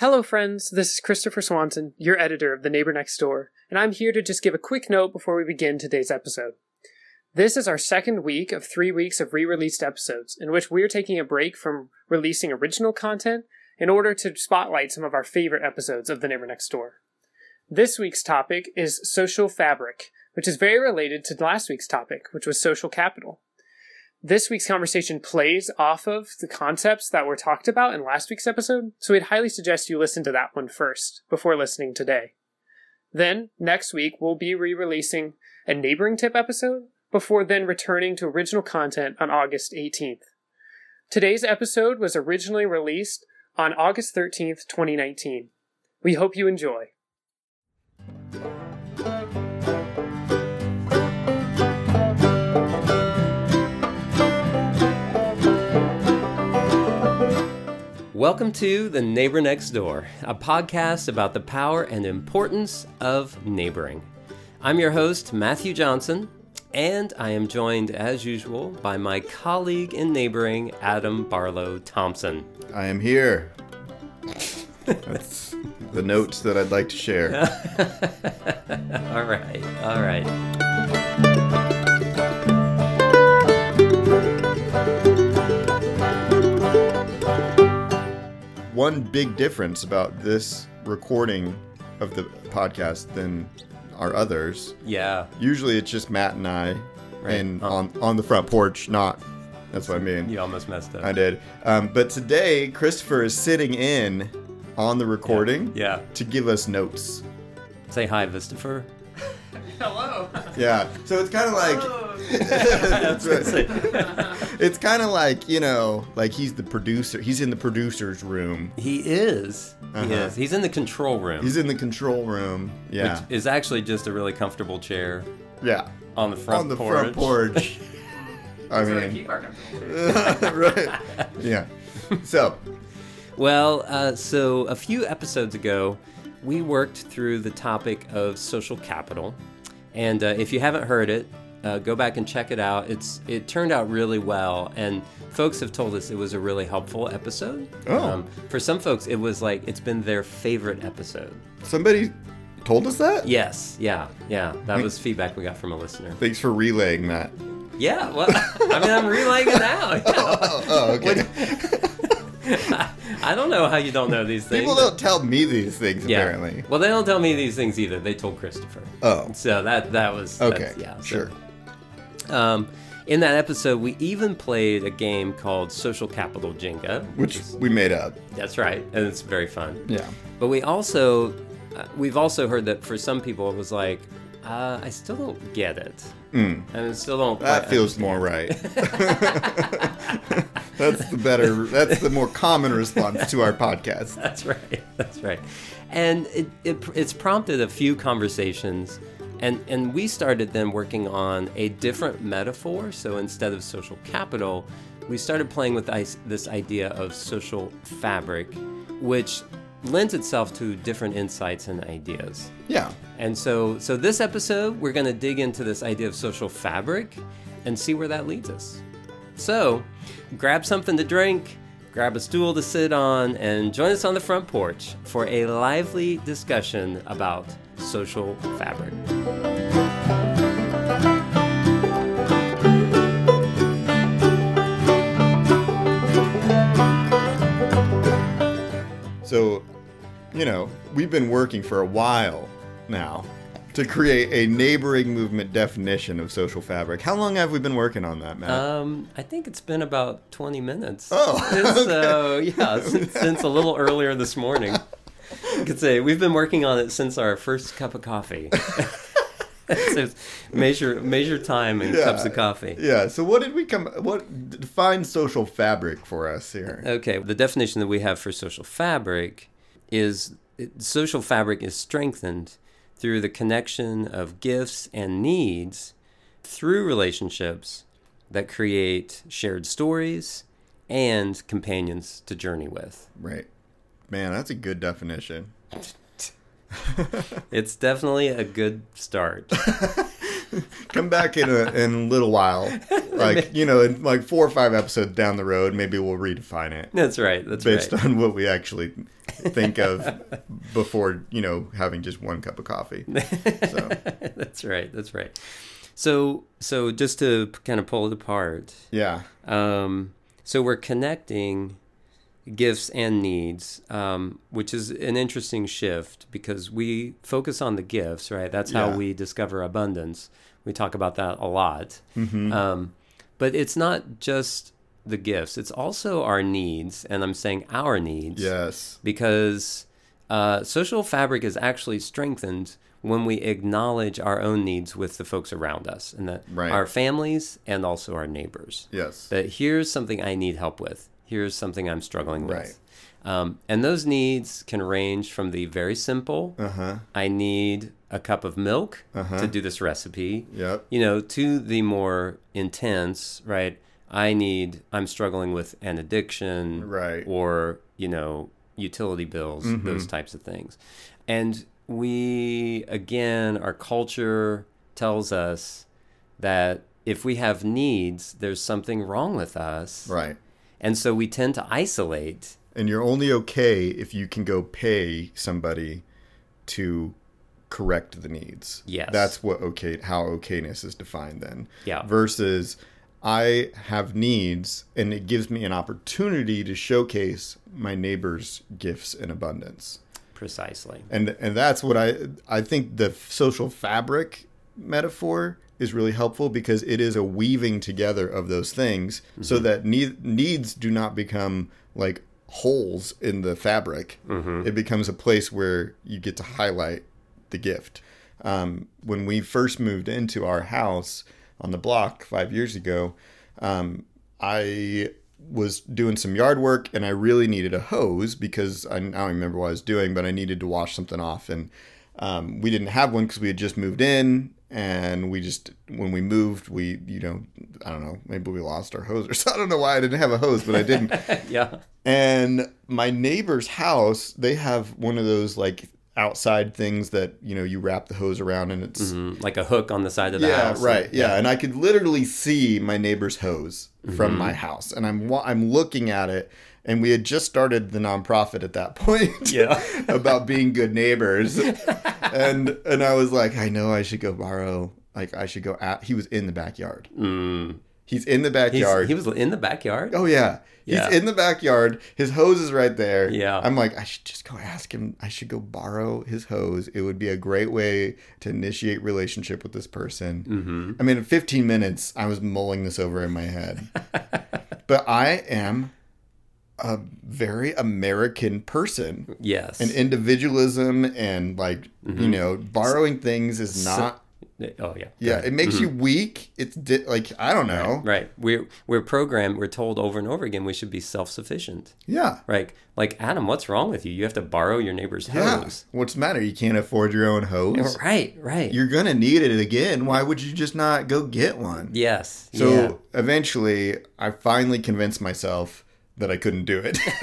Hello, friends. This is Christopher Swanson, your editor of The Neighbor Next Door, and I'm here to just give a quick note before we begin today's episode. This is our second week of three weeks of re released episodes, in which we're taking a break from releasing original content in order to spotlight some of our favorite episodes of The Neighbor Next Door. This week's topic is social fabric, which is very related to last week's topic, which was social capital. This week's conversation plays off of the concepts that were talked about in last week's episode, so we'd highly suggest you listen to that one first before listening today. Then, next week, we'll be re releasing a neighboring tip episode before then returning to original content on August 18th. Today's episode was originally released on August 13th, 2019. We hope you enjoy. Welcome to The Neighbor Next Door, a podcast about the power and importance of neighboring. I'm your host, Matthew Johnson, and I am joined, as usual, by my colleague in neighboring, Adam Barlow Thompson. I am here. That's the notes that I'd like to share. all right, all right. One big difference about this recording of the podcast than our others. Yeah, Usually it's just Matt and I, Right. and Oh. on on the front porch. Not that's what I mean. you almost messed up. I did. Um, but today Christopher is sitting in on the recording Yeah. to give us notes. Say hi, Vistifer. Hello. Yeah. So it's kind of like. That's right. It's kind of like you know, like he's the producer. He's in the producer's room. he is. He Uh-huh. is. He's in the control room. He's in the control room. Yeah. Which is actually just a really comfortable chair yeah. on the front porch. On the porch. front porch. I mean, right. Yeah. So, Well, uh, so a few episodes ago, we worked through the topic of social capital, and uh, if you haven't heard it, uh, go back and check it out. It's it turned out really well, and folks have told us it was a really helpful episode. Oh. for some folks, it was like it's been their favorite episode. somebody told us that? Yes, yeah, yeah. That was feedback we got from a listener. Thanks for relaying that. Yeah, well, I mean, I'm relaying it now. Yeah. Oh, oh okay. I don't know how you don't know these things. People don't tell me these things, Yeah. apparently. Well, they don't tell me these things either. They told Christopher. Oh. So that that was Okay. yeah. so- Sure. Um, in that episode, we even played a game called Social Capital Jenga. Which we made up. That's right, and it's very fun. Yeah. But we also uh, we've also heard that for some people it was like, uh, I still don't get it, Mm. and I still don't. That feels more right. that's the better, that's the more common response to our podcast. That's right. That's right. And it, it it's prompted a few conversations, and and we started then working on a different metaphor. So instead of social capital, we started playing with this idea of social fabric, which lends itself to different insights and ideas. Yeah. And so so this episode we're going to dig into this idea of social fabric and see where that leads us. So, grab something to drink, grab a stool to sit on, and join us on the front porch for a lively discussion about social fabric. So, you know, we've been working for a while now to create a neighboring movement definition of social fabric. How long have we been working on that, Matt? Um, I think it's been about 20 minutes. Oh, so yeah, since, since a little earlier this morning. I could say we've been working on it since our first cup of coffee. so measure measure time in cups of coffee. yeah. So, what did we come? What define social fabric for us here? Okay, the definition that we have for social fabric is it, social fabric is strengthened through the connection of gifts and needs through relationships that create shared stories and companions to journey with. Right. Man, that's a good definition. It's definitely a good start. Come back in a in a little while, like you know, in like four or five episodes down the road, maybe we'll redefine it That's right. That's right. based right. on what we actually think of before you know having just one cup of coffee. So that's right. That's right. So so just to kind of pull it apart. yeah, Um, so we're connecting gifts and needs, um, which is an interesting shift because we focus on the gifts, right? That's how Yeah. we discover abundance. We talk about that a lot. Um, but it's not just the gifts, it's also our needs. And I'm saying our needs yes, because uh, social fabric is actually strengthened when we acknowledge our own needs with the folks around us and that Right. our families and also our neighbors yes, that here's something I need help with. Here's something I'm struggling with. Right. Um, and those needs can range from the very simple, uh huh, I need a cup of milk Uh-huh. to do this recipe, yep, you know, to the more intense, right? I need, I'm struggling with an addiction, Right. Or, you know, utility bills, those types of things. And we, again, our culture tells us that if we have needs, there's something wrong with us. right. And so we tend to isolate. And you're only okay if you can go pay somebody to correct the needs. Yes. That's what okay how okayness is defined then. Yeah. Versus I have needs and it gives me an opportunity to showcase my neighbor's gifts in abundance. Precisely. And and that's what I I think the social fabric metaphor is really helpful because it is a weaving together of those things so that need, needs do not become like holes in the fabric. It becomes a place where you get to highlight the gift. Um, when we first moved into our house on the block five years ago, um, I was doing some yard work and I really needed a hose because I, I don't remember what I was doing, but I needed to wash something off. And um, we didn't have one because we had just moved in. And we just, when we moved, we, you know, I don't know, maybe we lost our hose or so. I don't know why I didn't have a hose, but I didn't. yeah. And my neighbor's house, they have one of those like outside things that, you know, you wrap the hose around and it's Mm, Like a hook on the side of the yeah, house. right. Yeah. and I could literally see my neighbor's hose from my house, and I'm I'm looking at it, and we had just started the nonprofit at that point. Yeah. about being good neighbors, and and I was like, I know I should go borrow. Like I should go at. He was in the backyard. Mm. He's in the He's- backyard. he was in the backyard. Oh yeah. Yeah. He's in the backyard. His hose is right there. Yeah. I'm like, I should just go ask him. I should go borrow his hose. It would be a great way to initiate relationship with this person. Mm-hmm. I mean, in 15 minutes, I was mulling this over in my head. but I am a very American person. Yes. And individualism and like, Mm-hmm. you know, borrowing things is not. oh yeah. yeah, it makes you weak. It's di- like I don't know. Mm-hmm. Right. We're we're programmed. We're told over and over again we should be self sufficient. Yeah. Right. Like Adam, what's wrong with you? You have to borrow your neighbor's Yeah. hose. What's the matter? You can't afford your own hose? Right. Right. You're going to need it again. Why would you just not go get one? yes. So yeah. eventually, I finally convinced myself that I couldn't do it.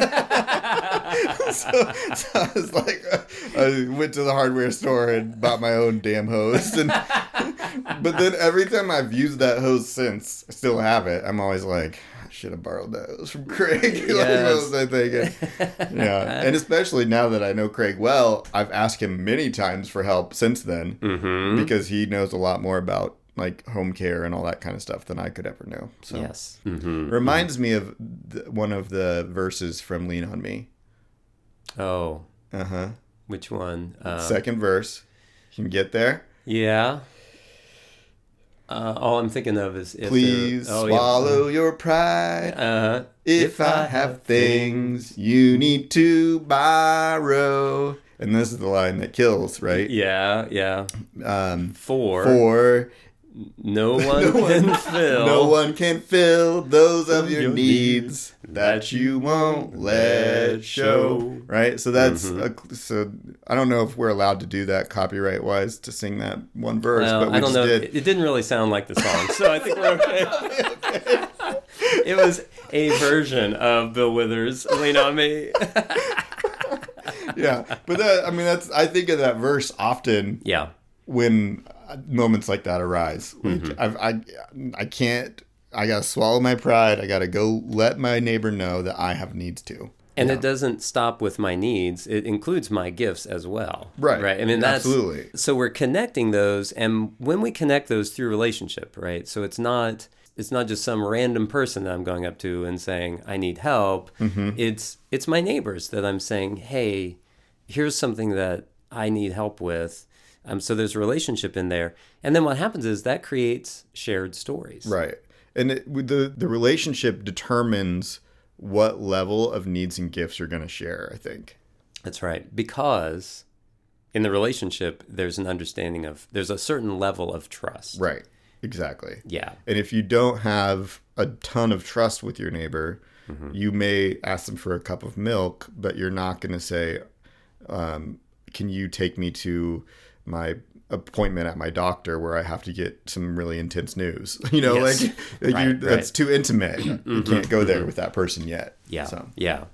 so, so I was like, uh, I went to the hardware store and bought my own damn hose. And, but then every time I've used that hose since, I still have it. I'm always like, I should have borrowed that hose from Craig. like, what Yes. was I thinking? yeah. And especially now that I know Craig well, I've asked him many times for help since then Mm-hmm. because he knows a lot more about like home care and all that kind of stuff than I could ever know. So Yes. Mm-hmm. reminds me of th- one of the verses from Lean on Me. Oh, Uh huh. which one? Uh, Second verse. You can get there. yeah. Uh, all I'm thinking of is if Please there- oh, yeah. swallow your pride. Uh, huh. If I have things you need to borrow. And this is the line that kills, right? Yeah, yeah. Um, Four. for No one can fill. no one can fill those of your, Your needs that you won't let show. Right. So that's Mm-hmm. a, so. I don't know if we're allowed to do that copyright wise to sing that one verse, Well, but we I don't know. did. It, it didn't really sound like the song, so I think we're okay. it was a version of Bill Withers' "Lean on Me." yeah, but that I mean that's I think of that verse often yeah, when moments like that arise. Mm-hmm. I've, I I can't. I gotta swallow my pride. I gotta go let my neighbor know that I have needs too. And it doesn't stop with my needs. It includes my gifts as well. Right. Right. I mean, that's Absolutely. So we're connecting those, and when we connect those through relationship, right? So it's not it's not just some random person that I'm going up to and saying I need help. Mm-hmm. It's it's my neighbors that I'm saying, hey, here's something that I need help with. Um, so there's a relationship in there, and then what happens is that creates shared stories. Right. And it, the the relationship determines what level of needs and gifts you're going to share, I think. That's right. Because in the relationship, there's an understanding of, there's a certain level of trust. Right. Exactly. Yeah. And if you don't have a ton of trust with your neighbor, you may ask them for a cup of milk, but you're not going to say, um, "Can you take me to my appointment at my doctor where I have to get some really intense news?" You know, Yes. like, like Right, you, that's too intimate. You can't go there with that person yet. Yeah. So, Yeah.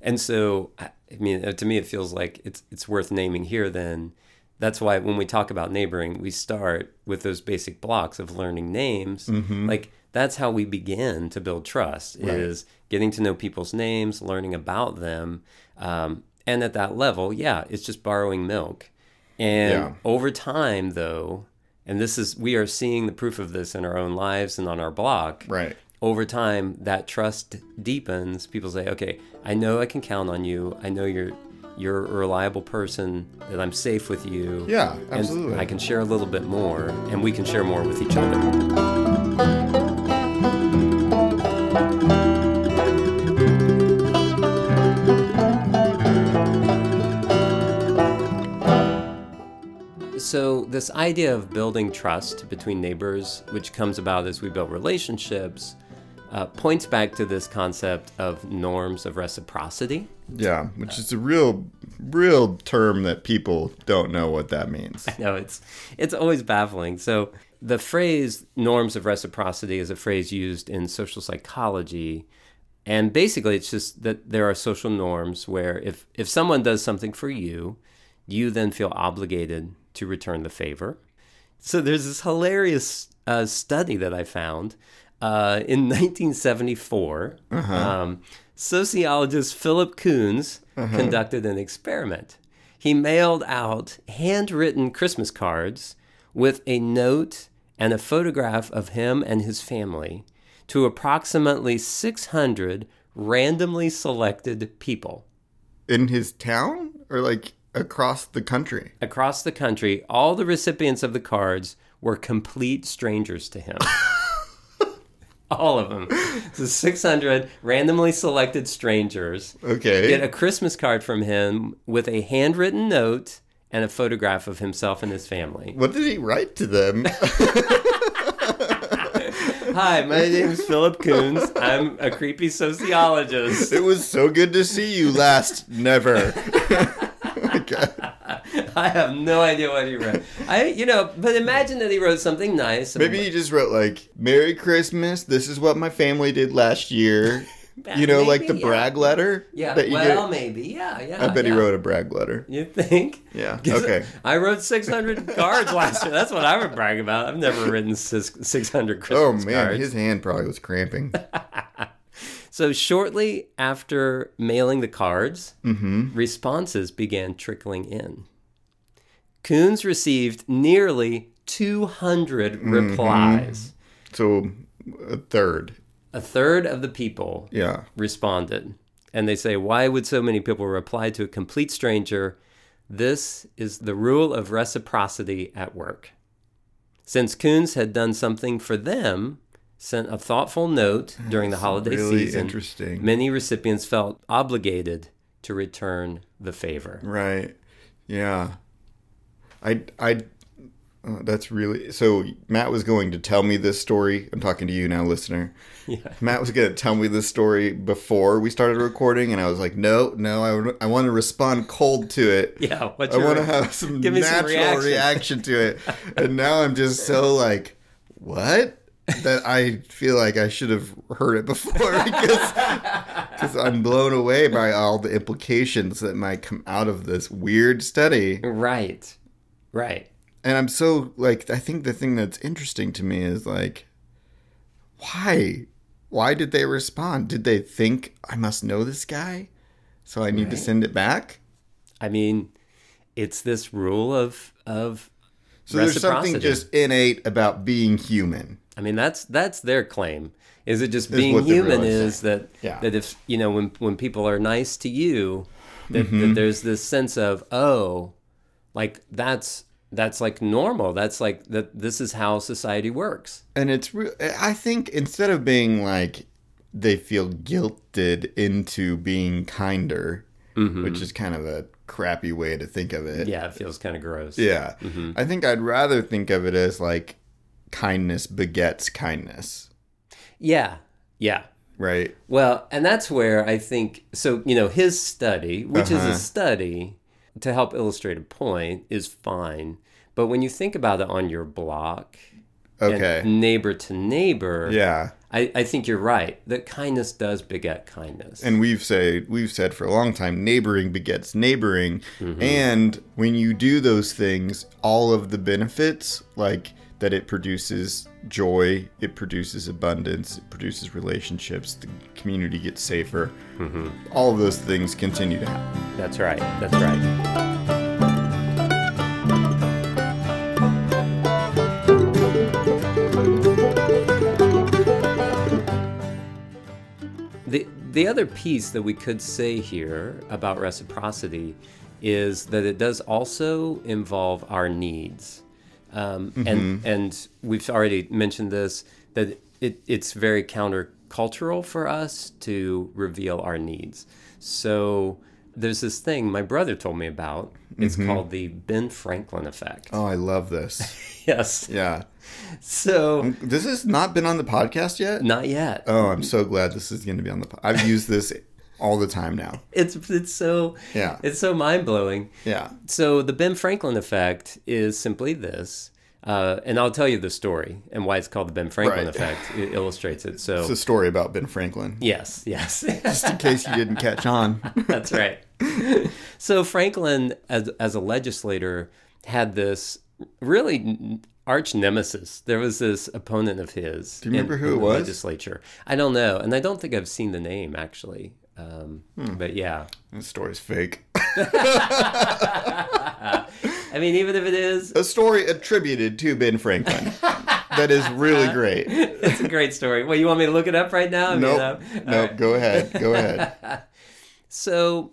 And so, I mean, uh, to me, it feels like it's it's worth naming here. Then, that's why when we talk about neighboring, we start with those basic blocks of learning names. Like that's how we begin to build trust is getting to know people's names, learning about them, um, and at that level, yeah, it's just borrowing milk. And Yeah. over time, though, and this is we are seeing the proof of this in our own lives and on our block right. over time that trust deepens people say okay i know i can count on you i know you're you're a reliable person that i'm safe with you Yeah, and absolutely. i can share a little bit more and we can share more with each other so this idea of building trust between neighbors which comes about as we build relationships uh, points back to this concept of norms of reciprocity. Yeah, which is a real, real term that people don't know what that means. no it's it's always baffling. So the phrase norms of reciprocity is a phrase used in social psychology. And basically it's just that there are social norms where if if someone does something for you you then feel obligated to return the favor. So there's this hilarious uh, study that i found uh, in 1974 um, sociologist philip Kunz conducted an experiment. He mailed out handwritten Christmas cards with a note and a photograph of him and his family to approximately 600 randomly selected people. In his town? Or like across the country? across the country. All the recipients of the cards were complete strangers to him. All of them. So 600 randomly selected strangers Okay. get a Christmas card from him with a handwritten note and a photograph of himself and his family. what did he write to them? Hi, my name is Philip Kunz. I'm a creepy sociologist. it was so good to see you last. Never. okay. I have no idea what he wrote. I, you know, but imagine that he wrote something nice. Maybe he just wrote like "Merry Christmas." This is what my family did last year. You know, like the yeah. brag letter. Yeah, that you well, get. maybe, yeah, yeah. I bet yeah. he wrote a brag letter. You think? Yeah. Okay. I wrote 600 cards last year. That's what I would brag about. I've never written sis- 600 Oh man, cards. his hand probably was cramping. So shortly after mailing the cards, Mm-hmm. responses began trickling in. Kunz received nearly 200 Mm-hmm. replies. So a third. A third of the people Yeah. responded. And they say, Why would so many people reply to a complete stranger? This is the rule of reciprocity at work. Since Kunz had done something for them, sent a thoughtful note during the holiday really season, interesting. many recipients felt obligated to return the favor. Right. Yeah. I I uh, that's really so Matt was going to tell me this story. I'm talking to you now, listener. Yeah. Matt was going to tell me this story before we started recording and I was like, "No, no, I would- I want to respond cold to it." Yeah, what's I your- want to have some give me some natural reaction. reaction. to it. And now I'm just so like, "What?" That I feel like I should have heard it before because because I'm blown away by all the implications that might come out of this weird study. Right. Right. And I'm so like I think the thing that's interesting to me is like why? Why did they respond? Did they think I must know this guy? so I need to send it back. I mean, it's this rule of of So there's something just innate about being human. I mean, that's that's their claim. Is it just being human? Is that Yeah. that if you know when when people are nice to you, that, Mm-hmm. that there's this sense of oh, like that's that's like normal. That's like that. This is how society works. And it's re- I think instead of being like they feel guilted into being kinder, which is kind of a crappy way to think of it. Yeah, it feels kind of gross. Yeah. Mm-hmm. I think I'd rather think of it as like kindness begets kindness, yeah, yeah. right? Well, and that's where I think so. You know, his study, which is Uh-huh. a study to help illustrate a point, is fine. But when you think about it on your block, Okay. neighbor to neighbor, Yeah. I, I think you're right. That kindness does beget kindness. And we've say we've said for a long time neighboring begets neighboring. Mm-hmm. And when you do those things, all of the benefits like that it produces joy, it produces abundance, it produces relationships, the community gets safer. Mm-hmm. All of those things continue to happen. That's right. That's right. The, the other piece that we could say here about reciprocity is that it does also involve our needs. Um, and, and we've already mentioned this that it, it's very countercultural for us to reveal our needs. So there's this thing my brother told me about. It's called the Ben Franklin effect. Oh, I love this. Yes. yeah. So, This has not been on the podcast yet? not yet. Oh, I'm so glad this is going to be on the po- I've used this all the time now. It's it's so Yeah. it's so mind blowing. Yeah. So the Ben Franklin effect is simply this, uh, and I'll tell you the story and why it's called the Ben Franklin Right. effect. It illustrates it. So It's a story about Ben Franklin. yes, yes, Just in case you didn't catch on. that's right. so Franklin, as as a legislator, had this really arch nemesis. There was this opponent of his. Do you remember who it was? Legislature. I don't know, and I don't think I've seen the name actually. Um, Hmm. But yeah, This story's fake. I mean, even if it is, A story attributed to Ben Franklin. that is really great. it's a great story. Well, you want me to look it up right now? Nope. uh, Nope. right. Go ahead. Go ahead. So,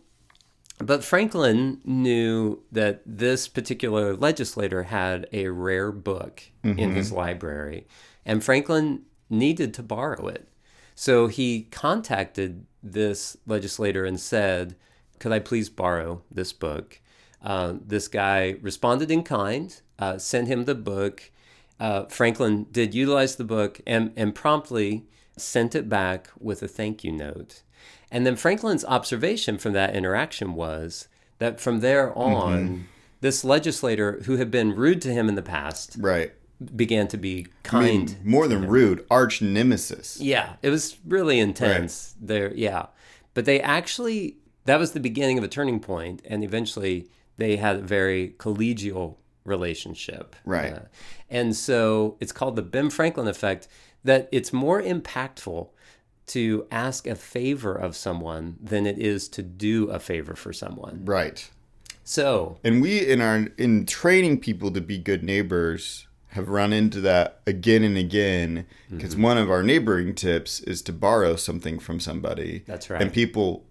but Franklin knew that this particular legislator had a rare book in his library, and Franklin needed to borrow it. So he contacted this legislator and said, Could I please borrow this book? Uh, this guy responded in kind, uh, sent him the book. Uh, Franklin did utilize the book and, and promptly sent it back with a thank you note. And then Franklin's observation from that interaction was that from there on, this legislator who had been rude to him in the past Right. Began to be I kind. mean, more than rude, arch nemesis. Yeah, it was really intense there. Yeah, but they actually that was the beginning of a turning point, and eventually they had a very collegial relationship. Right. Uh, and so it's called the Ben Franklin effect. That it's more impactful to ask a favor of someone than it is to do a favor for someone. Right. So And we in our in training people to be good neighbors have run into that again and again because Mm-hmm. one of our neighboring tips is to borrow something from somebody. That's right. And people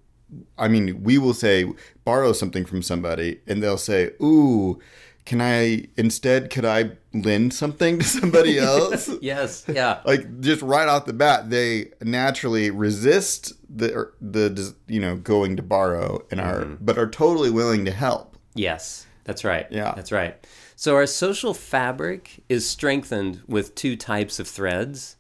I mean, we will say borrow something from somebody and they'll say, "Ooh, can I instead could I lend something to somebody else?" yes, yeah, like just right off the bat they naturally resist the the you know going to borrow and are Mm-hmm. but are totally willing to help Yes, that's right. Yeah. That's right. So our social fabric is strengthened with two types of threads.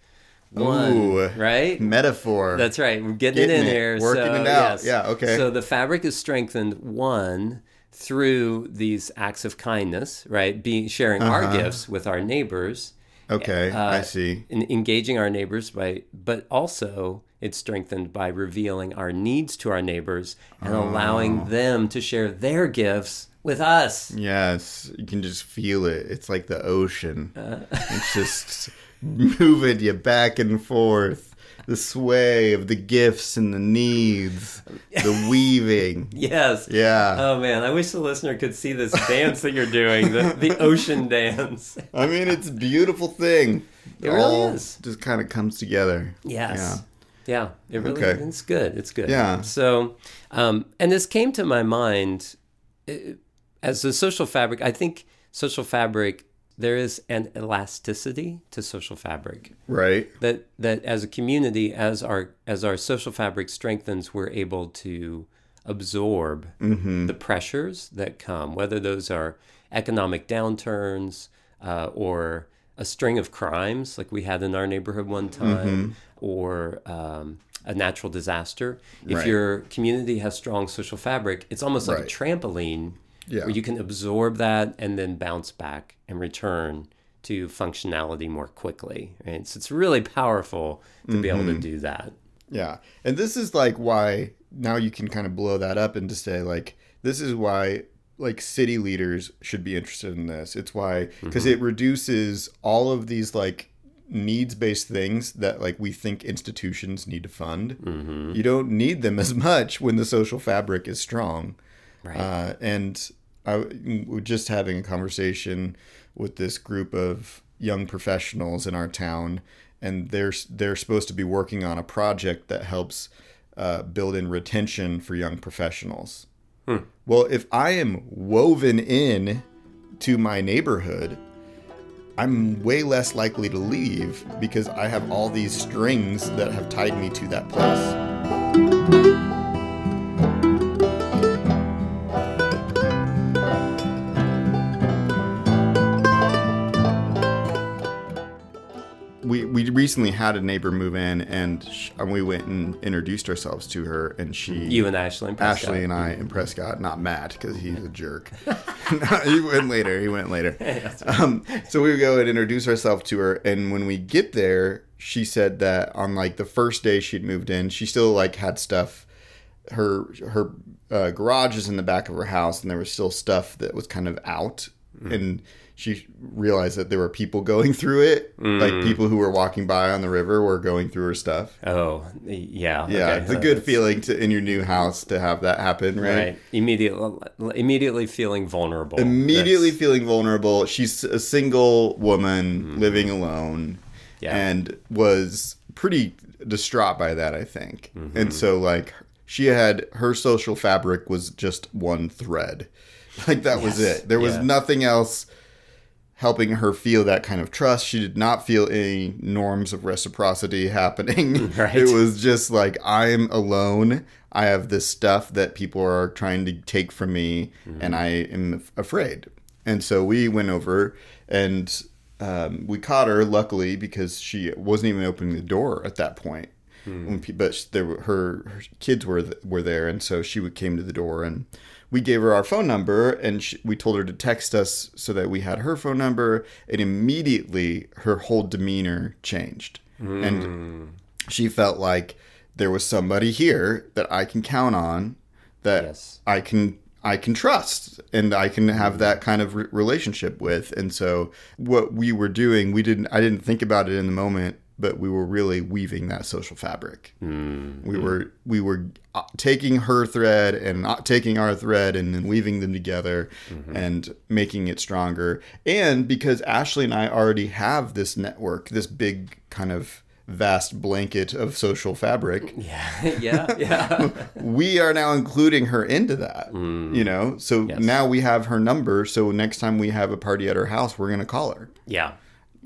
One, Ooh. right? metaphor That's right. We're getting, it in it, here. working so, it out. yes. Yeah, okay. So the fabric is strengthened one through these acts of kindness, right? Being sharing our Uh-huh. gifts with our neighbors, okay i uh, see and engaging our neighbors by, but also it's strengthened by revealing our needs to our neighbors and Oh. allowing them to share their gifts with us. yes you can just feel it it's like the ocean Uh. it's just moving you back and forth the sway of the gifts and the needs, the weaving. Yes. Yeah. Oh man, I wish the listener could see this dance that you're doing, the, the ocean dance. I mean, it's a beautiful thing. It really all is. Just kind of comes together. Yes. Yeah. it really Okay. it's good. It's good. Yeah. So, um, and this came to my mind uh, as a social fabric. I think social fabric there is an elasticity to social fabric Right. that that as a community, as our as our social fabric strengthens, we're able to absorb the pressures that come, whether those are economic downturns uh, or a string of crimes like we had in our neighborhood one time, or um, a natural disaster. If Right. your community has strong social fabric, it's almost like Right. a trampoline Yeah. where you can absorb that and then bounce back and return to functionality more quickly. Right? So it's really powerful to be able to mm-hmm. do that. Yeah. And this is like why now you can kind of blow that up and to say like this is why like city leaders should be interested in this. It's why because it mm-hmm. reduces all of these like needs based things that like we think institutions need to fund. Mm-hmm. You don't need them as much when the social fabric is strong. Right. Uh, and I we're just having a conversation with this group of young professionals in our town, and they're they're supposed to be working on a project that helps uh, build in retention for young professionals. Well, if I am woven in to my neighborhood, I'm way less likely to leave because I have all these strings that have tied me to that place. Recently had a neighbor move in, and, sh- and we went and introduced ourselves to her, and she You and Ashley and Prescott. Ashley and I and Prescott, not Matt because he's a jerk. No, he went later. He went later. Um, so we go and introduce ourselves to her, and when we get there, she said that on like the first day she'd moved in, she still like had stuff. Her her uh, garage is in the back of her house, and there was still stuff that was kind of out, and she realized that there were people going through it, like people who were walking by on the river were going through her stuff. Oh, yeah. Yeah, okay. it's a good that's- feeling to in your new house to have that happen, right? Right. Immediately, immediately feeling vulnerable. Immediately That's- feeling vulnerable. She's a single woman living alone Yeah. and was pretty distraught by that, I think. Mm-hmm. And so like she had her social fabric was just one thread. Like that was it. There was Yeah. nothing else helping her feel that kind of trust. She did not feel any norms of reciprocity happening. Right. It was just like I'm alone. I have this stuff that people are trying to take from me, and I am afraid. And so we went over and um, we caught her. Luckily, because she wasn't even opening the door at that point. When but there her, her kids were were there, and so she came to the door, and we gave her our phone number, and she, we told her to text us so that we had her phone number, and immediately her whole demeanor changed, and hmm. she felt like there was somebody here that I can count on, that Yes. I can I can trust and I can have hmm. that kind of re- relationship with. And so what we were doing, we didn't I didn't think about it in the moment, but we were really weaving that social fabric. Mm. We mm. were we were uh, taking her thread and not taking our thread and then weaving them together mm-hmm. and making it stronger. And because Ashley and I already have this network, this big kind of vast blanket of social fabric Yeah. yeah. Yeah. we are now including her into that mm. you know so Yes. now we have her number so next time we have a party at her house we're going to call her yeah.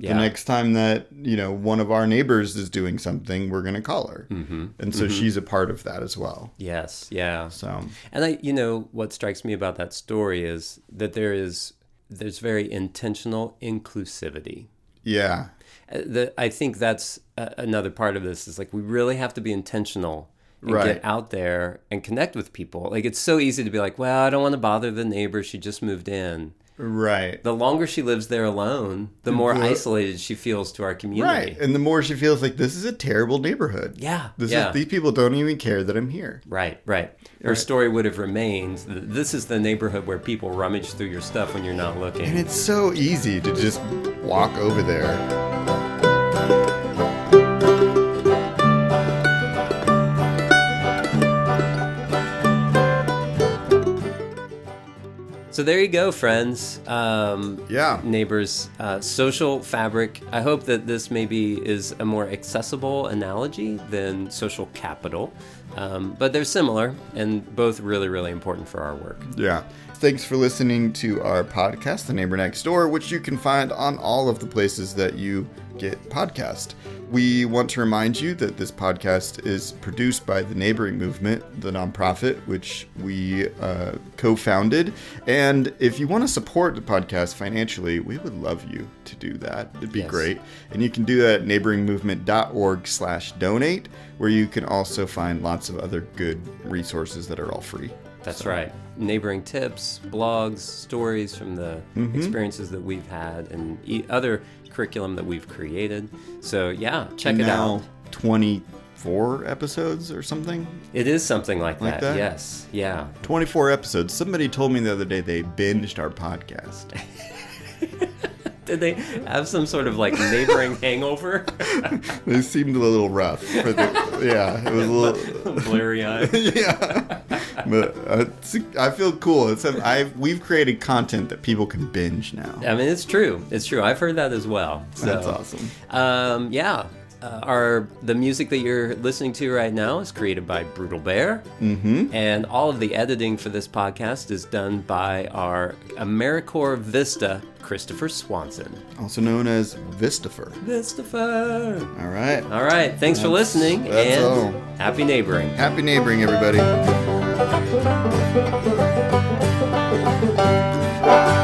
Yeah. the next time that you know one of our neighbors is doing something we're going to call her mm-hmm. and so she's a part of that as well yes. Yeah. so And I, you know, what strikes me about that story is that there is there's very intentional inclusivity. yeah Uh, The, I think that's uh, another part of this is like we really have to be intentional and Right. get out there and connect with people. Like it's so easy to be like, well, I don't want to bother the neighbor. She just moved in. Right The longer she lives there alone, the more The- isolated she feels to our community. right and the more she feels like this is a terrible neighborhood Yeah. this yeah. is these people don't even care that i'm here Right, right. Her story would have remained. This is the neighborhood where people rummage through your stuff when you're not looking. and it's so easy to just walk over there So there you go, friends. Um, Yeah. Neighbors, uh, social fabric. I hope that this maybe is a more accessible analogy than social capital, um, but they're similar and both really, really important for our work. Yeah. Thanks for listening to our podcast, The Neighbor Next Door, which you can find on all of the places that you get podcast. We want to remind you that this podcast is produced by the Neighboring Movement, the nonprofit which we uh, co-founded. And if you want to support the podcast financially, we would love you to do that. It'd be Yes. great. And you can do that at neighboringmovement.org slash donate, where you can also find lots of other good resources that are all free. That's right. Neighboring tips, blogs, stories from the mm-hmm. experiences that we've had, and e- other curriculum that we've created. So, yeah, check it now out. 24 episodes or something It is something like, Like that. that? Yes. Yeah. 24 episodes somebody told me the other day they binged our podcast Did they have some sort of like neighboring hangover? they seemed a little rough for the, yeah it was a little Blurry eyed. yeah but uh, i feel cool it's i we've created content that people can binge now I mean, it's true. It's true. I've heard that as well. So, that's awesome Um, yeah. Uh, our the music that you're listening to right now is created by Brutal Bear, mm-hmm. and all of the editing for this podcast is done by our AmeriCorps Vista Christopher Swanson. also known as vistifer Christopher. all right All right. Thanks for listening, that's and all. happy neighboring. happy neighboring everybody Thank you.